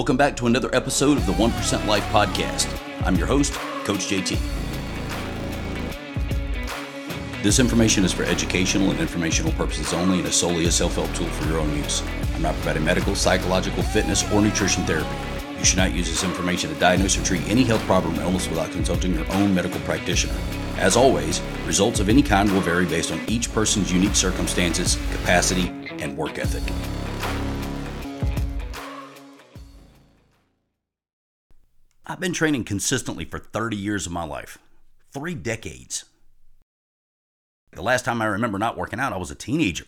Welcome back to another episode of the 1% Life Podcast. I'm your host, Coach JT. This information is for educational and informational purposes only and is solely a self help tool for your own use. I'm not providing medical, psychological, fitness, or nutrition therapy. You should not use this information to diagnose or treat any health problem or illness without consulting your own medical practitioner. As always, results of any kind will vary based on each person's unique circumstances, capacity, and work ethic. I've been training consistently for 30 years of my life, three decades. The last time I remember not working out, I was a teenager.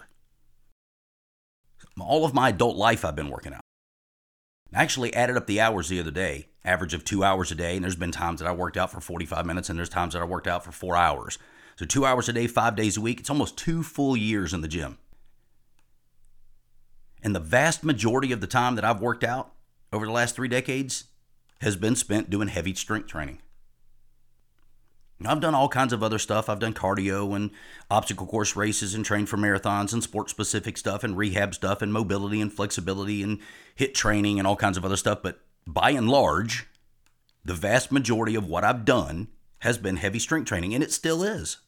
All of my adult life, I've been working out. I actually added up the hours the other day, average of two hours a day, and there's been times that I worked out for 45 minutes, and there's times that I worked out for four hours. So, two hours a day, five days a week, it's almost two full years in the gym. And the vast majority of the time that I've worked out over the last three decades has been spent doing heavy strength training. I've done all kinds of other stuff. I've done cardio and obstacle course races and trained for marathons and sports specific stuff and rehab stuff and mobility and flexibility and HIIT training and all kinds of other stuff. But by and large, the vast majority of what I've done has been heavy strength training, and it still is.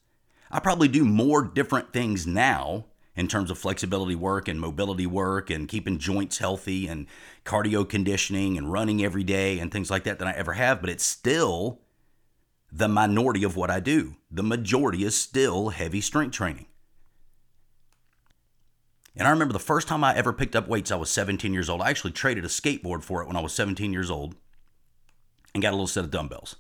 I probably do more different things now in terms of flexibility work and mobility work and keeping joints healthy and cardio conditioning and running every day and things like that than I ever have, but it's still the minority of what I do. The majority is still heavy strength training. And I remember the first time I ever picked up weights, I was 17 years old. I actually traded a skateboard for it when I was 17 years old and got a little set of dumbbells.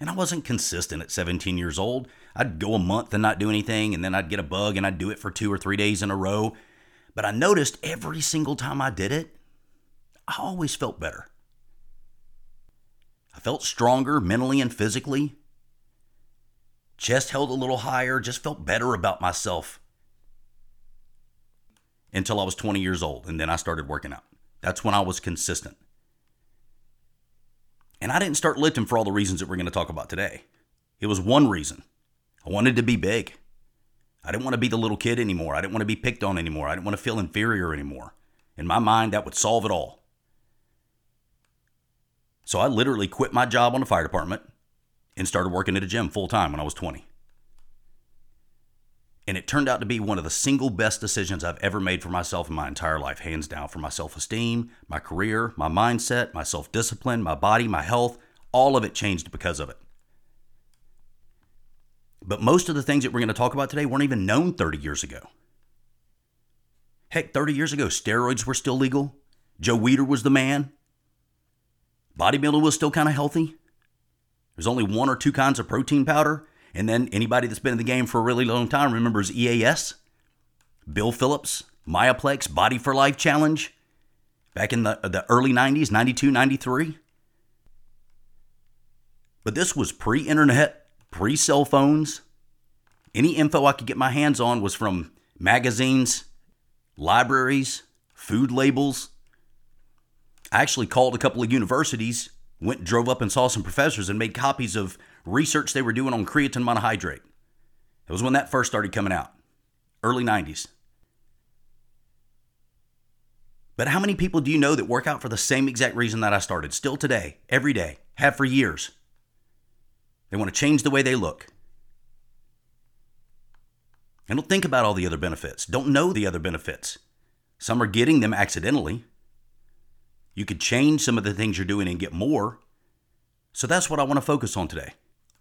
And I wasn't consistent at 17 years old. I'd go a month and not do anything, and then I'd get a bug and I'd do it for two or three days in a row. But I noticed every single time I did it, I always felt better. I felt stronger mentally and physically. Chest held a little higher, just felt better about myself until I was 20 years old. And then I started working out. That's when I was consistent. And I didn't start lifting for all the reasons that we're going to talk about today. It was one reason I wanted to be big. I didn't want to be the little kid anymore. I didn't want to be picked on anymore. I didn't want to feel inferior anymore. In my mind, that would solve it all. So I literally quit my job on the fire department and started working at a gym full time when I was 20. And it turned out to be one of the single best decisions I've ever made for myself in my entire life, hands down, for my self esteem, my career, my mindset, my self discipline, my body, my health. All of it changed because of it. But most of the things that we're going to talk about today weren't even known 30 years ago. Heck, 30 years ago, steroids were still legal. Joe Weider was the man. Bodybuilding was still kind of healthy. There's only one or two kinds of protein powder. And then anybody that's been in the game for a really long time remembers EAS, Bill Phillips, Myoplex, Body for Life Challenge back in the, the early 90s, 92, 93. But this was pre internet, pre cell phones. Any info I could get my hands on was from magazines, libraries, food labels, I actually called a couple of universities, went drove up and saw some professors and made copies of research they were doing on creatine monohydrate. It was when that first started coming out, early 90s. But how many people do you know that work out for the same exact reason that I started, still today, every day, have for years? They want to change the way they look. And don't think about all the other benefits, don't know the other benefits. Some are getting them accidentally. You could change some of the things you're doing and get more. So that's what I want to focus on today.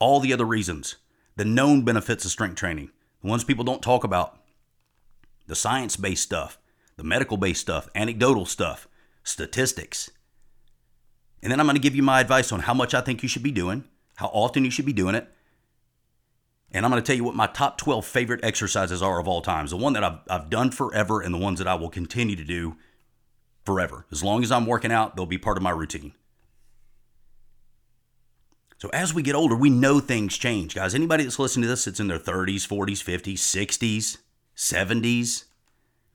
All the other reasons, the known benefits of strength training, the ones people don't talk about, the science based stuff, the medical based stuff, anecdotal stuff, statistics. And then I'm going to give you my advice on how much I think you should be doing, how often you should be doing it. And I'm going to tell you what my top 12 favorite exercises are of all times. The one that I've, I've done forever and the ones that I will continue to do forever. As long as I'm working out, they'll be part of my routine. So as we get older, we know things change, guys. Anybody that's listening to this that's in their 30s, 40s, 50s, 60s, 70s,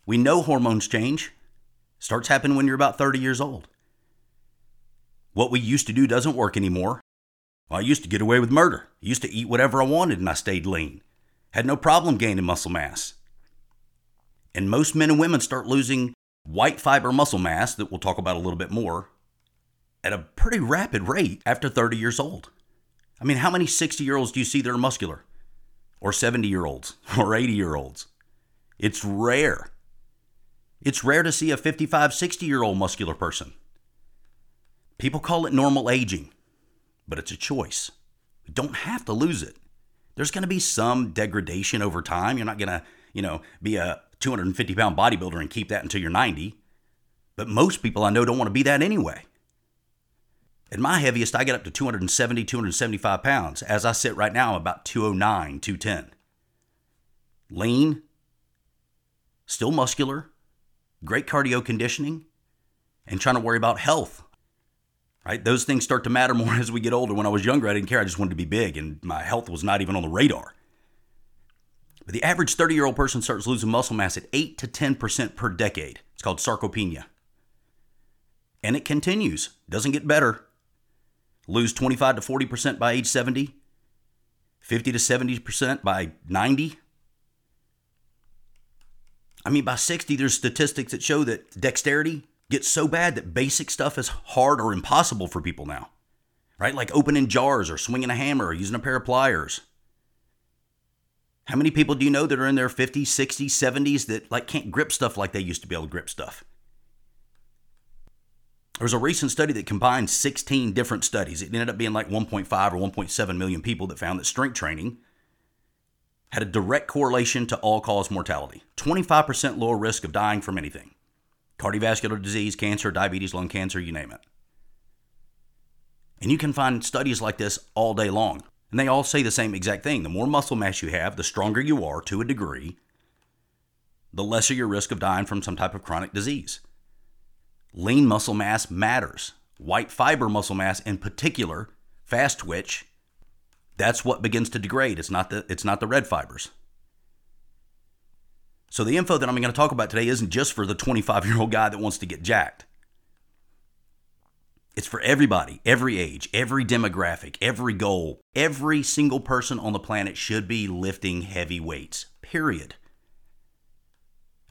we know hormones change. Starts happening when you're about 30 years old. What we used to do doesn't work anymore. Well, I used to get away with murder. I used to eat whatever I wanted and I stayed lean. Had no problem gaining muscle mass. And most men and women start losing white fiber muscle mass that we'll talk about a little bit more at a pretty rapid rate after 30 years old. I mean, how many 60 year olds do you see that are muscular? Or 70 year olds? Or 80 year olds? It's rare. It's rare to see a 55, 60 year old muscular person. People call it normal aging, but it's a choice. You don't have to lose it. There's going to be some degradation over time. You're not going to, you know, be a 250 pound bodybuilder and keep that until you're 90. But most people I know don't want to be that anyway. At my heaviest, I get up to 270, 275 pounds. As I sit right now, I'm about 209, 210. Lean, still muscular, great cardio conditioning, and trying to worry about health. Right? Those things start to matter more as we get older. When I was younger, I didn't care. I just wanted to be big, and my health was not even on the radar. But the average 30 year old person starts losing muscle mass at 8 to 10% per decade. It's called sarcopenia. And it continues, doesn't get better. Lose 25 to 40% by age 70, 50 to 70% by 90. I mean, by 60, there's statistics that show that dexterity gets so bad that basic stuff is hard or impossible for people now, right? Like opening jars or swinging a hammer or using a pair of pliers. How many people do you know that are in their 50s, 60s, 70s that like can't grip stuff like they used to be able to grip stuff? There was a recent study that combined 16 different studies. It ended up being like 1.5 or 1.7 million people that found that strength training had a direct correlation to all cause mortality 25% lower risk of dying from anything cardiovascular disease, cancer, diabetes, lung cancer, you name it. And you can find studies like this all day long. And they all say the same exact thing. The more muscle mass you have, the stronger you are to a degree, the lesser your risk of dying from some type of chronic disease. Lean muscle mass matters. White fiber muscle mass, in particular, fast twitch, that's what begins to degrade. It's not the, it's not the red fibers. So the info that I'm going to talk about today isn't just for the 25 year old guy that wants to get jacked. It's for everybody, every age, every demographic, every goal. Every single person on the planet should be lifting heavy weights, period.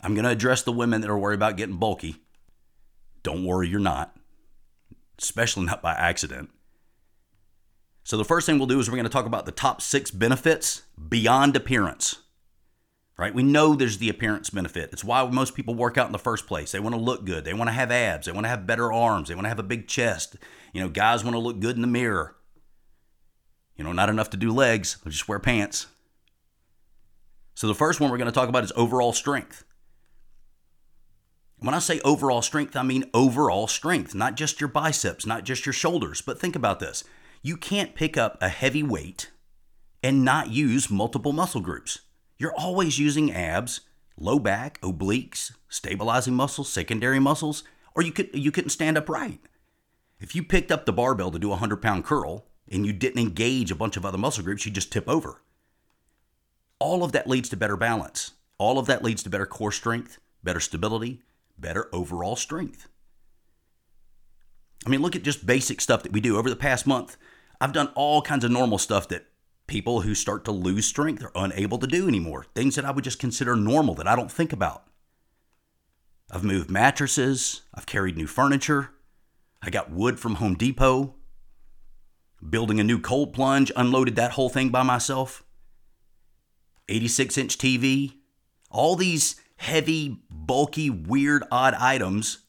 I'm going to address the women that are worried about getting bulky. Don't worry, you're not, especially not by accident. So, the first thing we'll do is we're going to talk about the top six benefits beyond appearance right? We know there's the appearance benefit. It's why most people work out in the first place. They want to look good. They want to have abs. They want to have better arms. They want to have a big chest. You know, guys want to look good in the mirror. You know, not enough to do legs. Just wear pants. So the first one we're going to talk about is overall strength. When I say overall strength, I mean overall strength, not just your biceps, not just your shoulders. But think about this you can't pick up a heavy weight and not use multiple muscle groups. You're always using abs, low back, obliques, stabilizing muscles, secondary muscles, or you could you couldn't stand upright. If you picked up the barbell to do a 100 pound curl and you didn't engage a bunch of other muscle groups, you'd just tip over. All of that leads to better balance. All of that leads to better core strength, better stability, better overall strength. I mean, look at just basic stuff that we do. Over the past month, I've done all kinds of normal stuff that people who start to lose strength are unable to do anymore. Things that I would just consider normal that I don't think about. I've moved mattresses, I've carried new furniture, I got wood from Home Depot, building a new cold plunge, unloaded that whole thing by myself. 86 inch TV, all these heavy, bulky, weird, odd items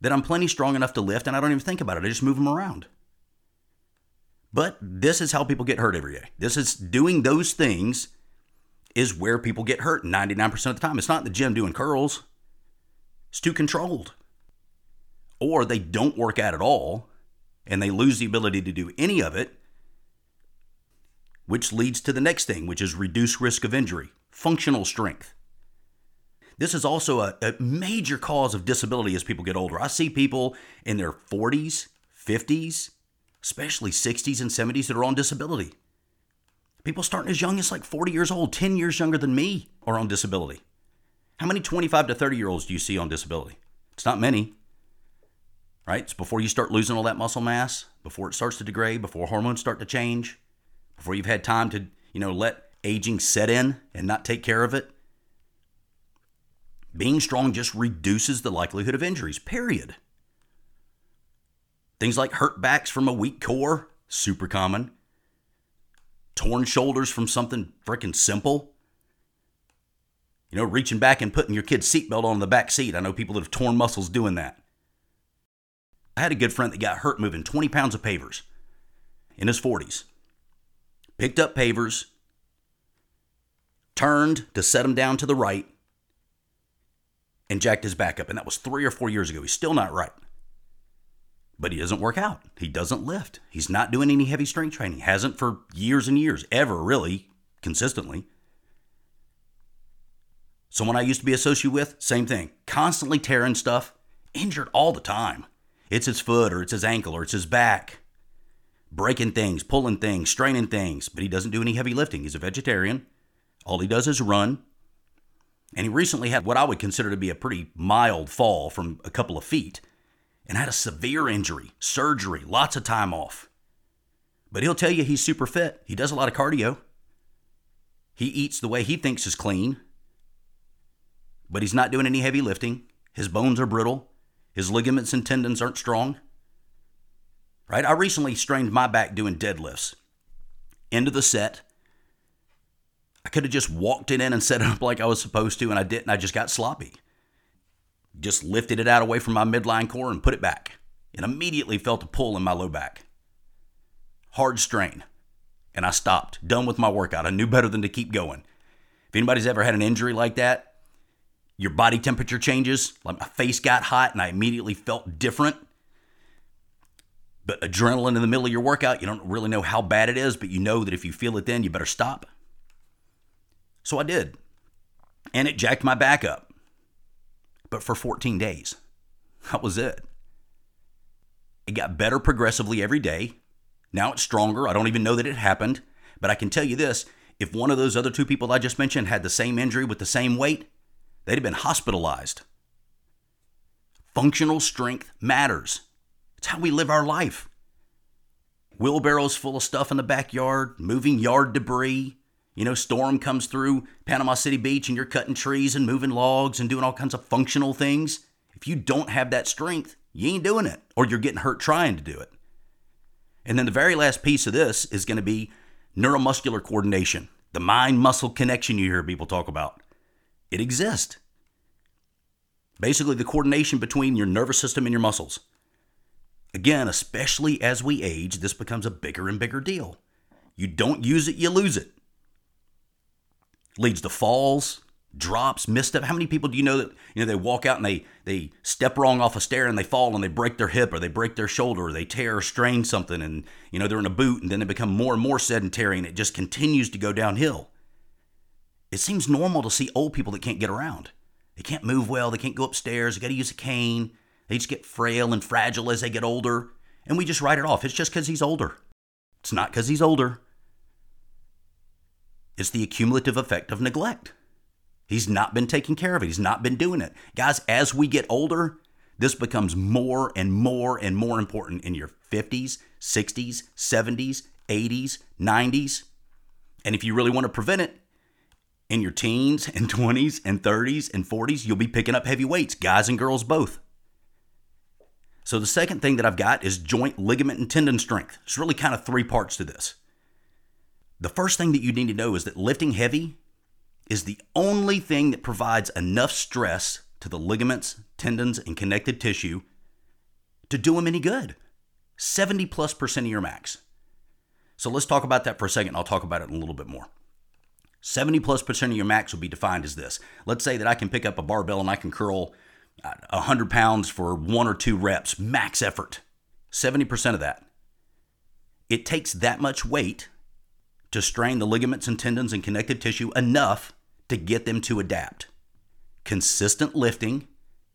that I'm plenty strong enough to lift and I don't even think about it. I just move them around. But this is how people get hurt every day. This is doing those things is where people get hurt 99% of the time. It's not in the gym doing curls. It's too controlled. Or they don't work out at all and they lose the ability to do any of it, which leads to the next thing, which is reduced risk of injury, functional strength. This is also a, a major cause of disability as people get older. I see people in their 40s, 50s, especially 60s and 70s that are on disability. People starting as young as like 40 years old, 10 years younger than me, are on disability. How many 25 to 30 year olds do you see on disability? It's not many, right? It's before you start losing all that muscle mass, before it starts to degrade, before hormones start to change, before you've had time to, you know, let aging set in and not take care of it. Being strong just reduces the likelihood of injuries, period. Things like hurt backs from a weak core, super common. Torn shoulders from something freaking simple. You know, reaching back and putting your kid's seatbelt on the back seat. I know people that have torn muscles doing that. I had a good friend that got hurt moving 20 pounds of pavers in his 40s. Picked up pavers, turned to set him down to the right, and jacked his back up. And that was three or four years ago. He's still not right. But he doesn't work out. He doesn't lift. He's not doing any heavy strength training. Hasn't for years and years, ever really, consistently. Someone I used to be associated with, same thing. Constantly tearing stuff, injured all the time. It's his foot or it's his ankle or it's his back. Breaking things, pulling things, straining things, but he doesn't do any heavy lifting. He's a vegetarian. All he does is run. And he recently had what I would consider to be a pretty mild fall from a couple of feet and had a severe injury, surgery, lots of time off. But he'll tell you he's super fit. He does a lot of cardio. He eats the way he thinks is clean, but he's not doing any heavy lifting. His bones are brittle. His ligaments and tendons aren't strong. Right? I recently strained my back doing deadlifts. End of the set. I could have just walked it in and set it up like I was supposed to, and I didn't. I just got sloppy. Just lifted it out away from my midline core and put it back, and immediately felt a pull in my low back. Hard strain. And I stopped, done with my workout. I knew better than to keep going. If anybody's ever had an injury like that, your body temperature changes. Like my face got hot and I immediately felt different. But adrenaline in the middle of your workout, you don't really know how bad it is, but you know that if you feel it then, you better stop. So I did. And it jacked my back up. But for 14 days. That was it. It got better progressively every day. Now it's stronger. I don't even know that it happened. But I can tell you this if one of those other two people I just mentioned had the same injury with the same weight, they'd have been hospitalized. Functional strength matters. It's how we live our life. Wheelbarrows full of stuff in the backyard, moving yard debris, you know, storm comes through Panama City Beach and you're cutting trees and moving logs and doing all kinds of functional things. If you don't have that strength, you ain't doing it, or you're getting hurt trying to do it. And then the very last piece of this is going to be neuromuscular coordination, the mind muscle connection you hear people talk about. It exists. Basically, the coordination between your nervous system and your muscles. Again, especially as we age, this becomes a bigger and bigger deal. You don't use it, you lose it leads to falls, drops, misstep. How many people do you know that you know they walk out and they they step wrong off a stair and they fall and they break their hip or they break their shoulder or they tear or strain something and you know they're in a boot and then they become more and more sedentary and it just continues to go downhill. It seems normal to see old people that can't get around. They can't move well, they can't go upstairs, they got to use a cane. They just get frail and fragile as they get older, and we just write it off. It's just cuz he's older. It's not cuz he's older. It's the accumulative effect of neglect. He's not been taking care of it. He's not been doing it. Guys, as we get older, this becomes more and more and more important in your 50s, 60s, 70s, 80s, 90s. And if you really want to prevent it, in your teens and 20s and 30s and 40s, you'll be picking up heavy weights, guys and girls both. So, the second thing that I've got is joint ligament and tendon strength. It's really kind of three parts to this. The first thing that you need to know is that lifting heavy is the only thing that provides enough stress to the ligaments, tendons, and connective tissue to do them any good. 70 plus percent of your max. So let's talk about that for a second. I'll talk about it in a little bit more. 70 plus percent of your max will be defined as this. Let's say that I can pick up a barbell and I can curl uh, 100 pounds for one or two reps, max effort. 70% of that. It takes that much weight to strain the ligaments and tendons and connective tissue enough to get them to adapt. Consistent lifting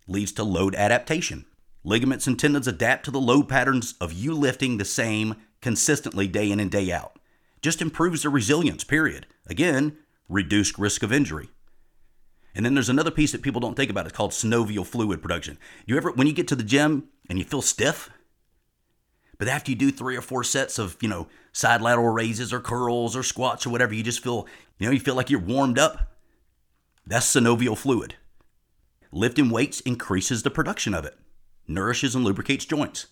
leads to load adaptation. Ligaments and tendons adapt to the load patterns of you lifting the same consistently day in and day out. Just improves their resilience, period. Again, reduced risk of injury. And then there's another piece that people don't think about. It's called synovial fluid production. You ever, when you get to the gym and you feel stiff, but after you do three or four sets of, you know, side lateral raises or curls or squats or whatever, you just feel, you know, you feel like you're warmed up. That's synovial fluid. Lifting weights increases the production of it, nourishes and lubricates joints.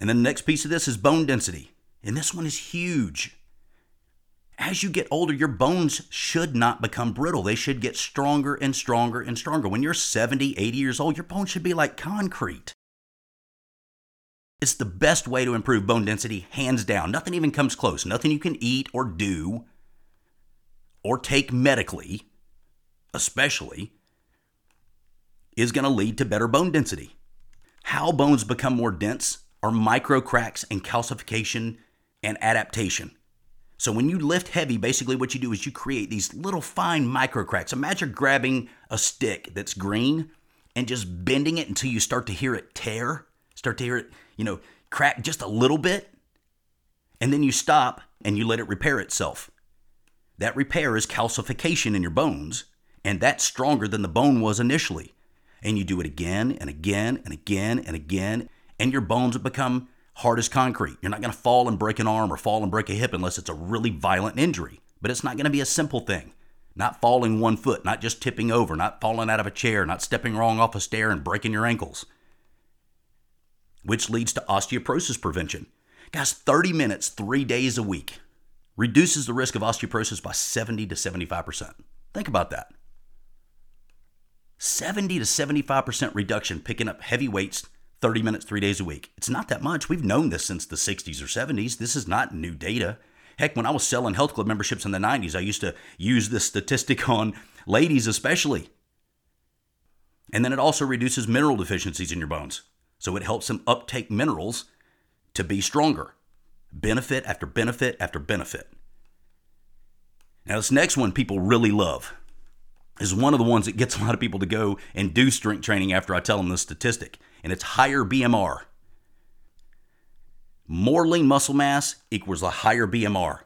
And then the next piece of this is bone density. And this one is huge. As you get older, your bones should not become brittle. They should get stronger and stronger and stronger. When you're 70, 80 years old, your bones should be like concrete. It's the best way to improve bone density, hands down. Nothing even comes close. Nothing you can eat or do or take medically, especially, is going to lead to better bone density. How bones become more dense are micro cracks and calcification and adaptation. So when you lift heavy, basically what you do is you create these little fine micro cracks. Imagine grabbing a stick that's green and just bending it until you start to hear it tear, start to hear it, you know, crack just a little bit. And then you stop and you let it repair itself. That repair is calcification in your bones, and that's stronger than the bone was initially. And you do it again and again and again and again, and your bones become hard as concrete. You're not going to fall and break an arm or fall and break a hip unless it's a really violent injury. But it's not going to be a simple thing. Not falling one foot, not just tipping over, not falling out of a chair, not stepping wrong off a stair and breaking your ankles. Which leads to osteoporosis prevention. Guys, 30 minutes, three days a week reduces the risk of osteoporosis by 70 to 75%. Think about that. 70 to 75% reduction picking up heavy weights 30 minutes, three days a week. It's not that much. We've known this since the 60s or 70s. This is not new data. Heck, when I was selling health club memberships in the 90s, I used to use this statistic on ladies, especially. And then it also reduces mineral deficiencies in your bones. So it helps them uptake minerals to be stronger. Benefit after benefit after benefit. Now, this next one people really love is one of the ones that gets a lot of people to go and do strength training after I tell them the statistic and it's higher BMR. More lean muscle mass equals a higher BMR.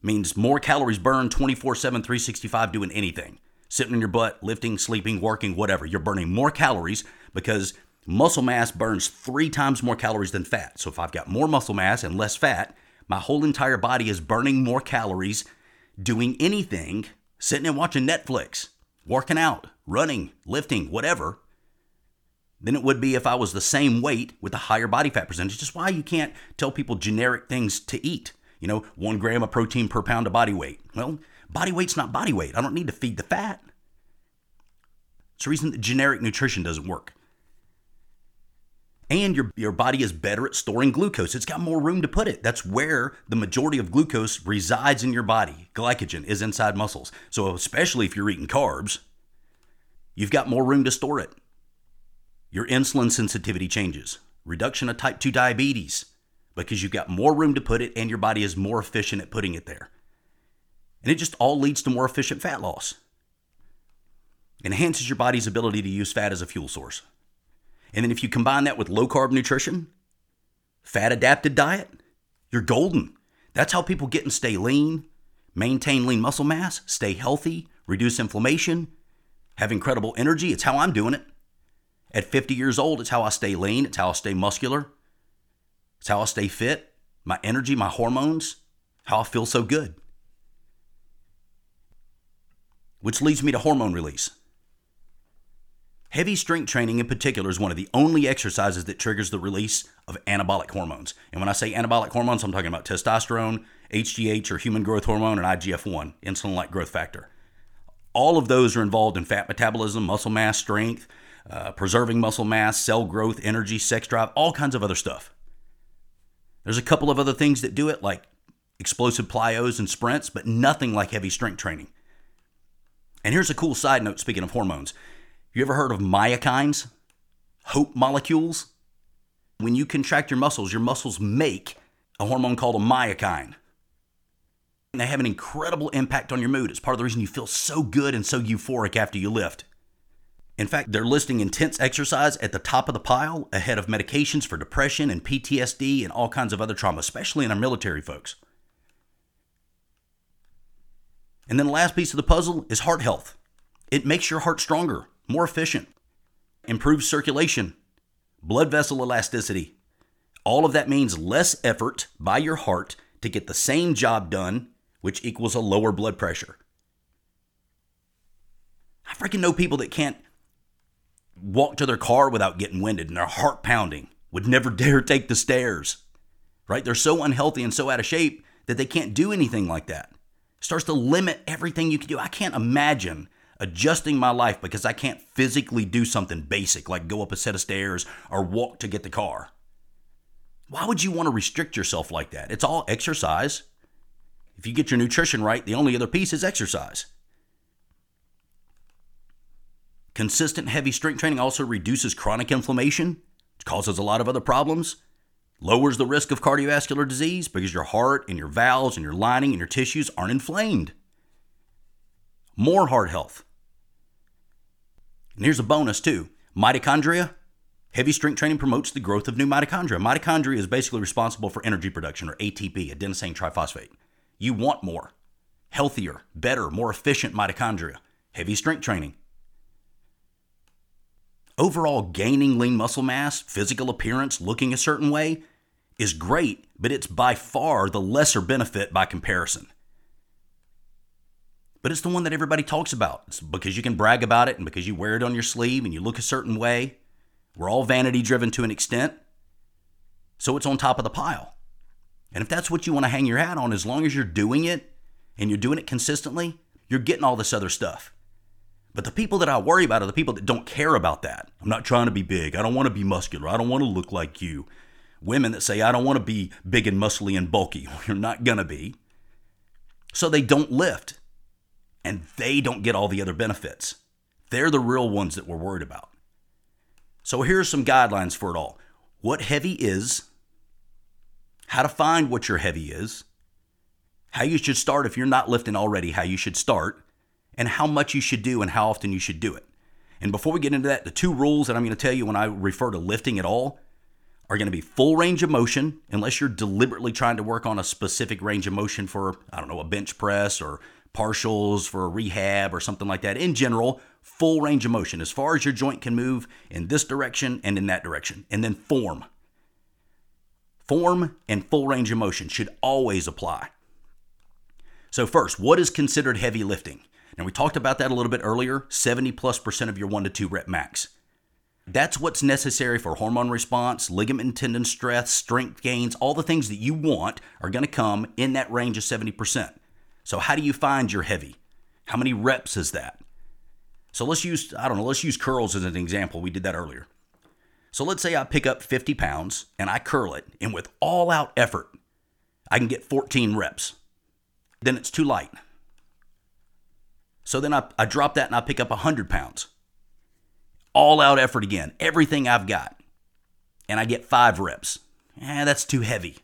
Means more calories burned 24 7, 365 doing anything. Sitting in your butt, lifting, sleeping, working, whatever. You're burning more calories because muscle mass burns three times more calories than fat. So if I've got more muscle mass and less fat, my whole entire body is burning more calories doing anything, sitting and watching Netflix, working out, running, lifting, whatever, than it would be if I was the same weight with a higher body fat percentage. Just why you can't tell people generic things to eat. You know, one gram of protein per pound of body weight. Well, body weight's not body weight. I don't need to feed the fat. It's the reason that generic nutrition doesn't work. And your, your body is better at storing glucose. It's got more room to put it. That's where the majority of glucose resides in your body. Glycogen is inside muscles. So, especially if you're eating carbs, you've got more room to store it. Your insulin sensitivity changes, reduction of type 2 diabetes, because you've got more room to put it and your body is more efficient at putting it there. And it just all leads to more efficient fat loss. Enhances your body's ability to use fat as a fuel source. And then if you combine that with low carb nutrition, fat adapted diet, you're golden. That's how people get and stay lean, maintain lean muscle mass, stay healthy, reduce inflammation, have incredible energy. It's how I'm doing it. At 50 years old, it's how I stay lean, it's how I stay muscular, it's how I stay fit, my energy, my hormones, how I feel so good. Which leads me to hormone release. Heavy strength training, in particular, is one of the only exercises that triggers the release of anabolic hormones. And when I say anabolic hormones, I'm talking about testosterone, HGH, or human growth hormone, and IGF 1, insulin like growth factor. All of those are involved in fat metabolism, muscle mass, strength, uh, preserving muscle mass, cell growth, energy, sex drive, all kinds of other stuff. There's a couple of other things that do it, like explosive plyos and sprints, but nothing like heavy strength training. And here's a cool side note speaking of hormones. You ever heard of myokines? Hope molecules? When you contract your muscles, your muscles make a hormone called a myokine. And they have an incredible impact on your mood. It's part of the reason you feel so good and so euphoric after you lift. In fact, they're listing intense exercise at the top of the pile ahead of medications for depression and PTSD and all kinds of other trauma, especially in our military folks. And then the last piece of the puzzle is heart health. It makes your heart stronger, more efficient, improves circulation, blood vessel elasticity. All of that means less effort by your heart to get the same job done, which equals a lower blood pressure. I freaking know people that can't walk to their car without getting winded and their heart pounding. would never dare take the stairs, right? They're so unhealthy and so out of shape that they can't do anything like that. It starts to limit everything you can do. I can't imagine adjusting my life because I can't physically do something basic like go up a set of stairs or walk to get the car. Why would you want to restrict yourself like that? It's all exercise. If you get your nutrition right, the only other piece is exercise. Consistent heavy strength training also reduces chronic inflammation, which causes a lot of other problems, lowers the risk of cardiovascular disease because your heart and your valves and your lining and your tissues aren't inflamed. More heart health. And here's a bonus too mitochondria Heavy strength training promotes the growth of new mitochondria. Mitochondria is basically responsible for energy production, or ATP, adenosine triphosphate. You want more, healthier, better, more efficient mitochondria. Heavy strength training. Overall, gaining lean muscle mass, physical appearance, looking a certain way is great, but it's by far the lesser benefit by comparison. But it's the one that everybody talks about. It's because you can brag about it and because you wear it on your sleeve and you look a certain way. We're all vanity driven to an extent. So it's on top of the pile. And if that's what you want to hang your hat on, as long as you're doing it and you're doing it consistently, you're getting all this other stuff. But the people that I worry about are the people that don't care about that. I'm not trying to be big. I don't want to be muscular. I don't want to look like you. Women that say, I don't want to be big and muscly and bulky. You're not going to be. So they don't lift. And they don't get all the other benefits. They're the real ones that we're worried about. So here are some guidelines for it all what heavy is, how to find what your heavy is, how you should start if you're not lifting already, how you should start, and how much you should do and how often you should do it. And before we get into that, the two rules that I'm going to tell you when I refer to lifting at all are going to be full range of motion, unless you're deliberately trying to work on a specific range of motion for, I don't know, a bench press or partials for a rehab or something like that. In general, full range of motion as far as your joint can move in this direction and in that direction. And then form. Form and full range of motion should always apply. So, first, what is considered heavy lifting? Now, we talked about that a little bit earlier 70 plus percent of your one to two rep max. That's what's necessary for hormone response, ligament and tendon stress, strength gains, all the things that you want are going to come in that range of 70%. So, how do you find your heavy? How many reps is that? So, let's use, I don't know, let's use curls as an example. We did that earlier. So, let's say I pick up 50 pounds and I curl it, and with all out effort, I can get 14 reps. Then it's too light. So then I, I drop that and I pick up 100 pounds. All out effort again, everything I've got. And I get five reps. Eh, that's too heavy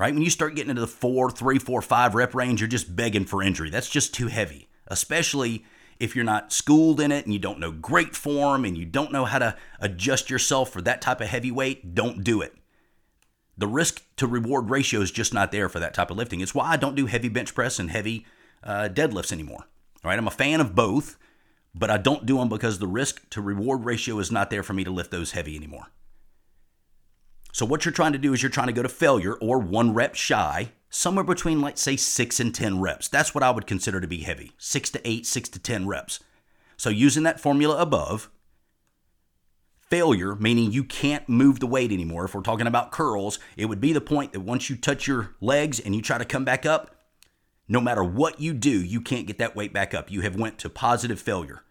right? When you start getting into the four, three, four, five rep range, you're just begging for injury. That's just too heavy, especially if you're not schooled in it and you don't know great form and you don't know how to adjust yourself for that type of heavy weight. Don't do it. The risk to reward ratio is just not there for that type of lifting. It's why I don't do heavy bench press and heavy uh, deadlifts anymore. Right? I'm a fan of both, but I don't do them because the risk to reward ratio is not there for me to lift those heavy anymore. So, what you're trying to do is you're trying to go to failure or one rep shy, somewhere between, let's say, six and 10 reps. That's what I would consider to be heavy six to eight, six to 10 reps. So, using that formula above, failure, meaning you can't move the weight anymore. If we're talking about curls, it would be the point that once you touch your legs and you try to come back up, no matter what you do, you can't get that weight back up. You have went to positive failure.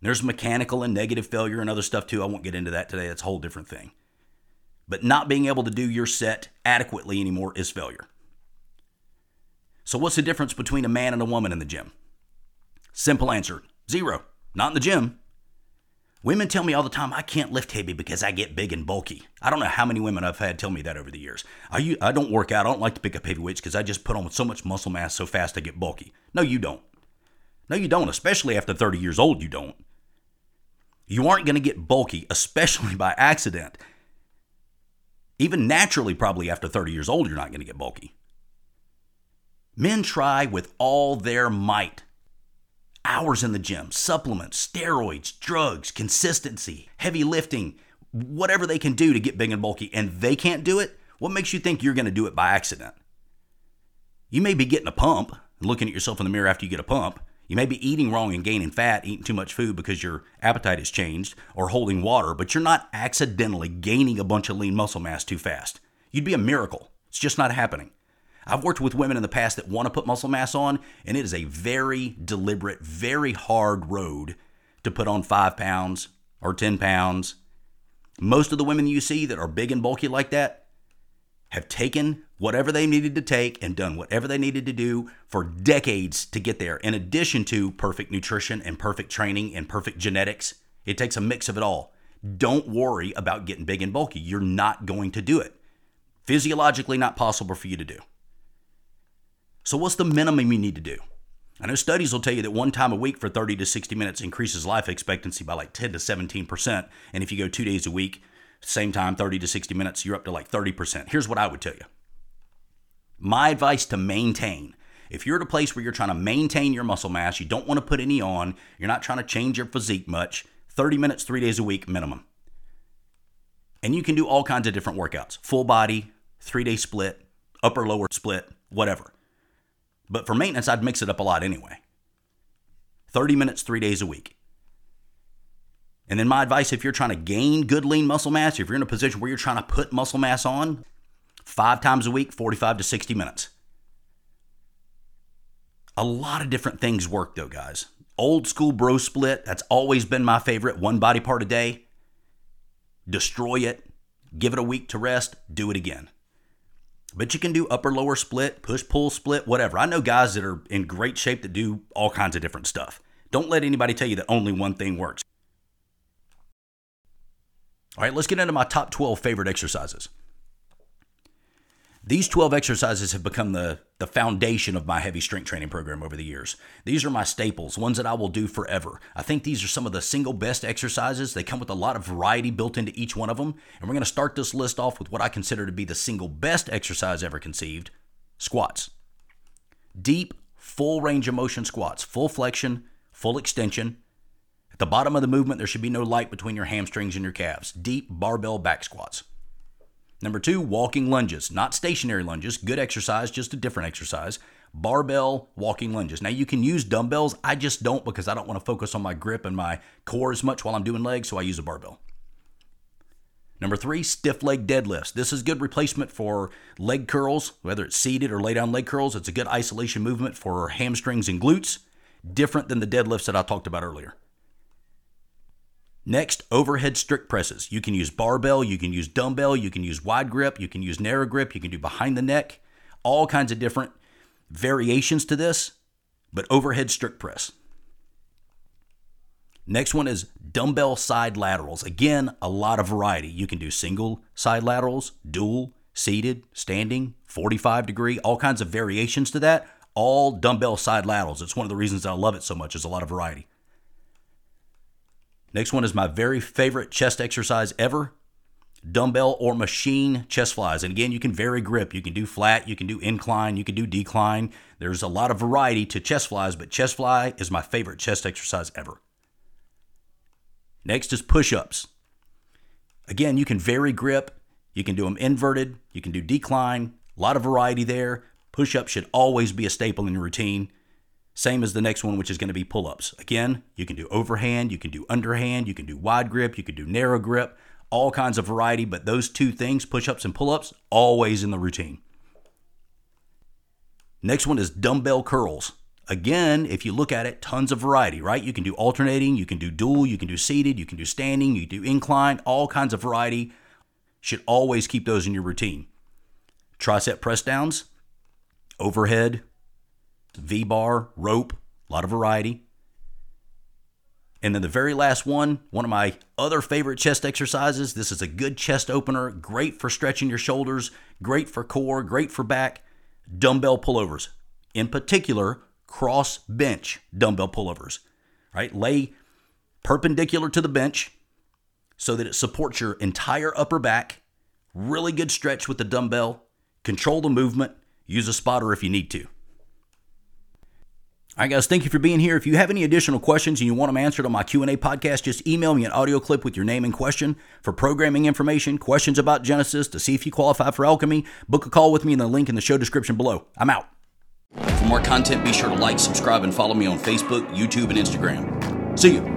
There's mechanical and negative failure and other stuff too. I won't get into that today. That's a whole different thing. But not being able to do your set adequately anymore is failure. So, what's the difference between a man and a woman in the gym? Simple answer zero. Not in the gym. Women tell me all the time, I can't lift heavy because I get big and bulky. I don't know how many women I've had tell me that over the years. I, I don't work out. I don't like to pick up heavy weights because I just put on so much muscle mass so fast I get bulky. No, you don't. No, you don't. Especially after 30 years old, you don't. You aren't going to get bulky, especially by accident. Even naturally, probably after 30 years old, you're not going to get bulky. Men try with all their might. Hours in the gym, supplements, steroids, drugs, consistency, heavy lifting, whatever they can do to get big and bulky, and they can't do it. What makes you think you're going to do it by accident? You may be getting a pump, and looking at yourself in the mirror after you get a pump. You may be eating wrong and gaining fat, eating too much food because your appetite has changed, or holding water, but you're not accidentally gaining a bunch of lean muscle mass too fast. You'd be a miracle. It's just not happening. I've worked with women in the past that want to put muscle mass on, and it is a very deliberate, very hard road to put on five pounds or 10 pounds. Most of the women you see that are big and bulky like that have taken whatever they needed to take and done whatever they needed to do for decades to get there, in addition to perfect nutrition and perfect training and perfect genetics. It takes a mix of it all. Don't worry about getting big and bulky. You're not going to do it. Physiologically, not possible for you to do. So, what's the minimum you need to do? I know studies will tell you that one time a week for 30 to 60 minutes increases life expectancy by like 10 to 17%. And if you go two days a week, same time, 30 to 60 minutes, you're up to like 30%. Here's what I would tell you my advice to maintain if you're at a place where you're trying to maintain your muscle mass, you don't want to put any on, you're not trying to change your physique much, 30 minutes, three days a week minimum. And you can do all kinds of different workouts full body, three day split, upper lower split, whatever. But for maintenance, I'd mix it up a lot anyway. 30 minutes, three days a week. And then my advice if you're trying to gain good lean muscle mass, if you're in a position where you're trying to put muscle mass on, five times a week, 45 to 60 minutes. A lot of different things work though, guys. Old school bro split, that's always been my favorite. One body part a day. Destroy it, give it a week to rest, do it again. But you can do upper lower split, push pull split, whatever. I know guys that are in great shape that do all kinds of different stuff. Don't let anybody tell you that only one thing works. All right, let's get into my top 12 favorite exercises. These 12 exercises have become the, the foundation of my heavy strength training program over the years. These are my staples, ones that I will do forever. I think these are some of the single best exercises. They come with a lot of variety built into each one of them. And we're going to start this list off with what I consider to be the single best exercise ever conceived squats. Deep, full range of motion squats, full flexion, full extension. At the bottom of the movement, there should be no light between your hamstrings and your calves. Deep barbell back squats. Number two, walking lunges, not stationary lunges, good exercise, just a different exercise. Barbell walking lunges. Now, you can use dumbbells. I just don't because I don't want to focus on my grip and my core as much while I'm doing legs, so I use a barbell. Number three, stiff leg deadlifts. This is good replacement for leg curls, whether it's seated or lay down leg curls. It's a good isolation movement for hamstrings and glutes, different than the deadlifts that I talked about earlier. Next, overhead strict presses. You can use barbell, you can use dumbbell, you can use wide grip, you can use narrow grip, you can do behind the neck, all kinds of different variations to this, but overhead strict press. Next one is dumbbell side laterals. Again, a lot of variety. You can do single side laterals, dual, seated, standing, 45 degree, all kinds of variations to that, all dumbbell side laterals. It's one of the reasons I love it so much, is a lot of variety. Next one is my very favorite chest exercise ever dumbbell or machine chest flies. And again, you can vary grip. You can do flat, you can do incline, you can do decline. There's a lot of variety to chest flies, but chest fly is my favorite chest exercise ever. Next is push ups. Again, you can vary grip. You can do them inverted, you can do decline, a lot of variety there. Push ups should always be a staple in your routine. Same as the next one, which is going to be pull ups. Again, you can do overhand, you can do underhand, you can do wide grip, you can do narrow grip, all kinds of variety, but those two things, push ups and pull ups, always in the routine. Next one is dumbbell curls. Again, if you look at it, tons of variety, right? You can do alternating, you can do dual, you can do seated, you can do standing, you do incline, all kinds of variety. Should always keep those in your routine. Tricep press downs, overhead, V bar, rope, a lot of variety. And then the very last one, one of my other favorite chest exercises. This is a good chest opener, great for stretching your shoulders, great for core, great for back. Dumbbell pullovers. In particular, cross bench dumbbell pullovers. Right? Lay perpendicular to the bench so that it supports your entire upper back. Really good stretch with the dumbbell. Control the movement. Use a spotter if you need to. All right, guys, thank you for being here. If you have any additional questions and you want them answered on my Q&A podcast, just email me an audio clip with your name and question. For programming information, questions about Genesis, to see if you qualify for Alchemy, book a call with me in the link in the show description below. I'm out. For more content, be sure to like, subscribe, and follow me on Facebook, YouTube, and Instagram. See you.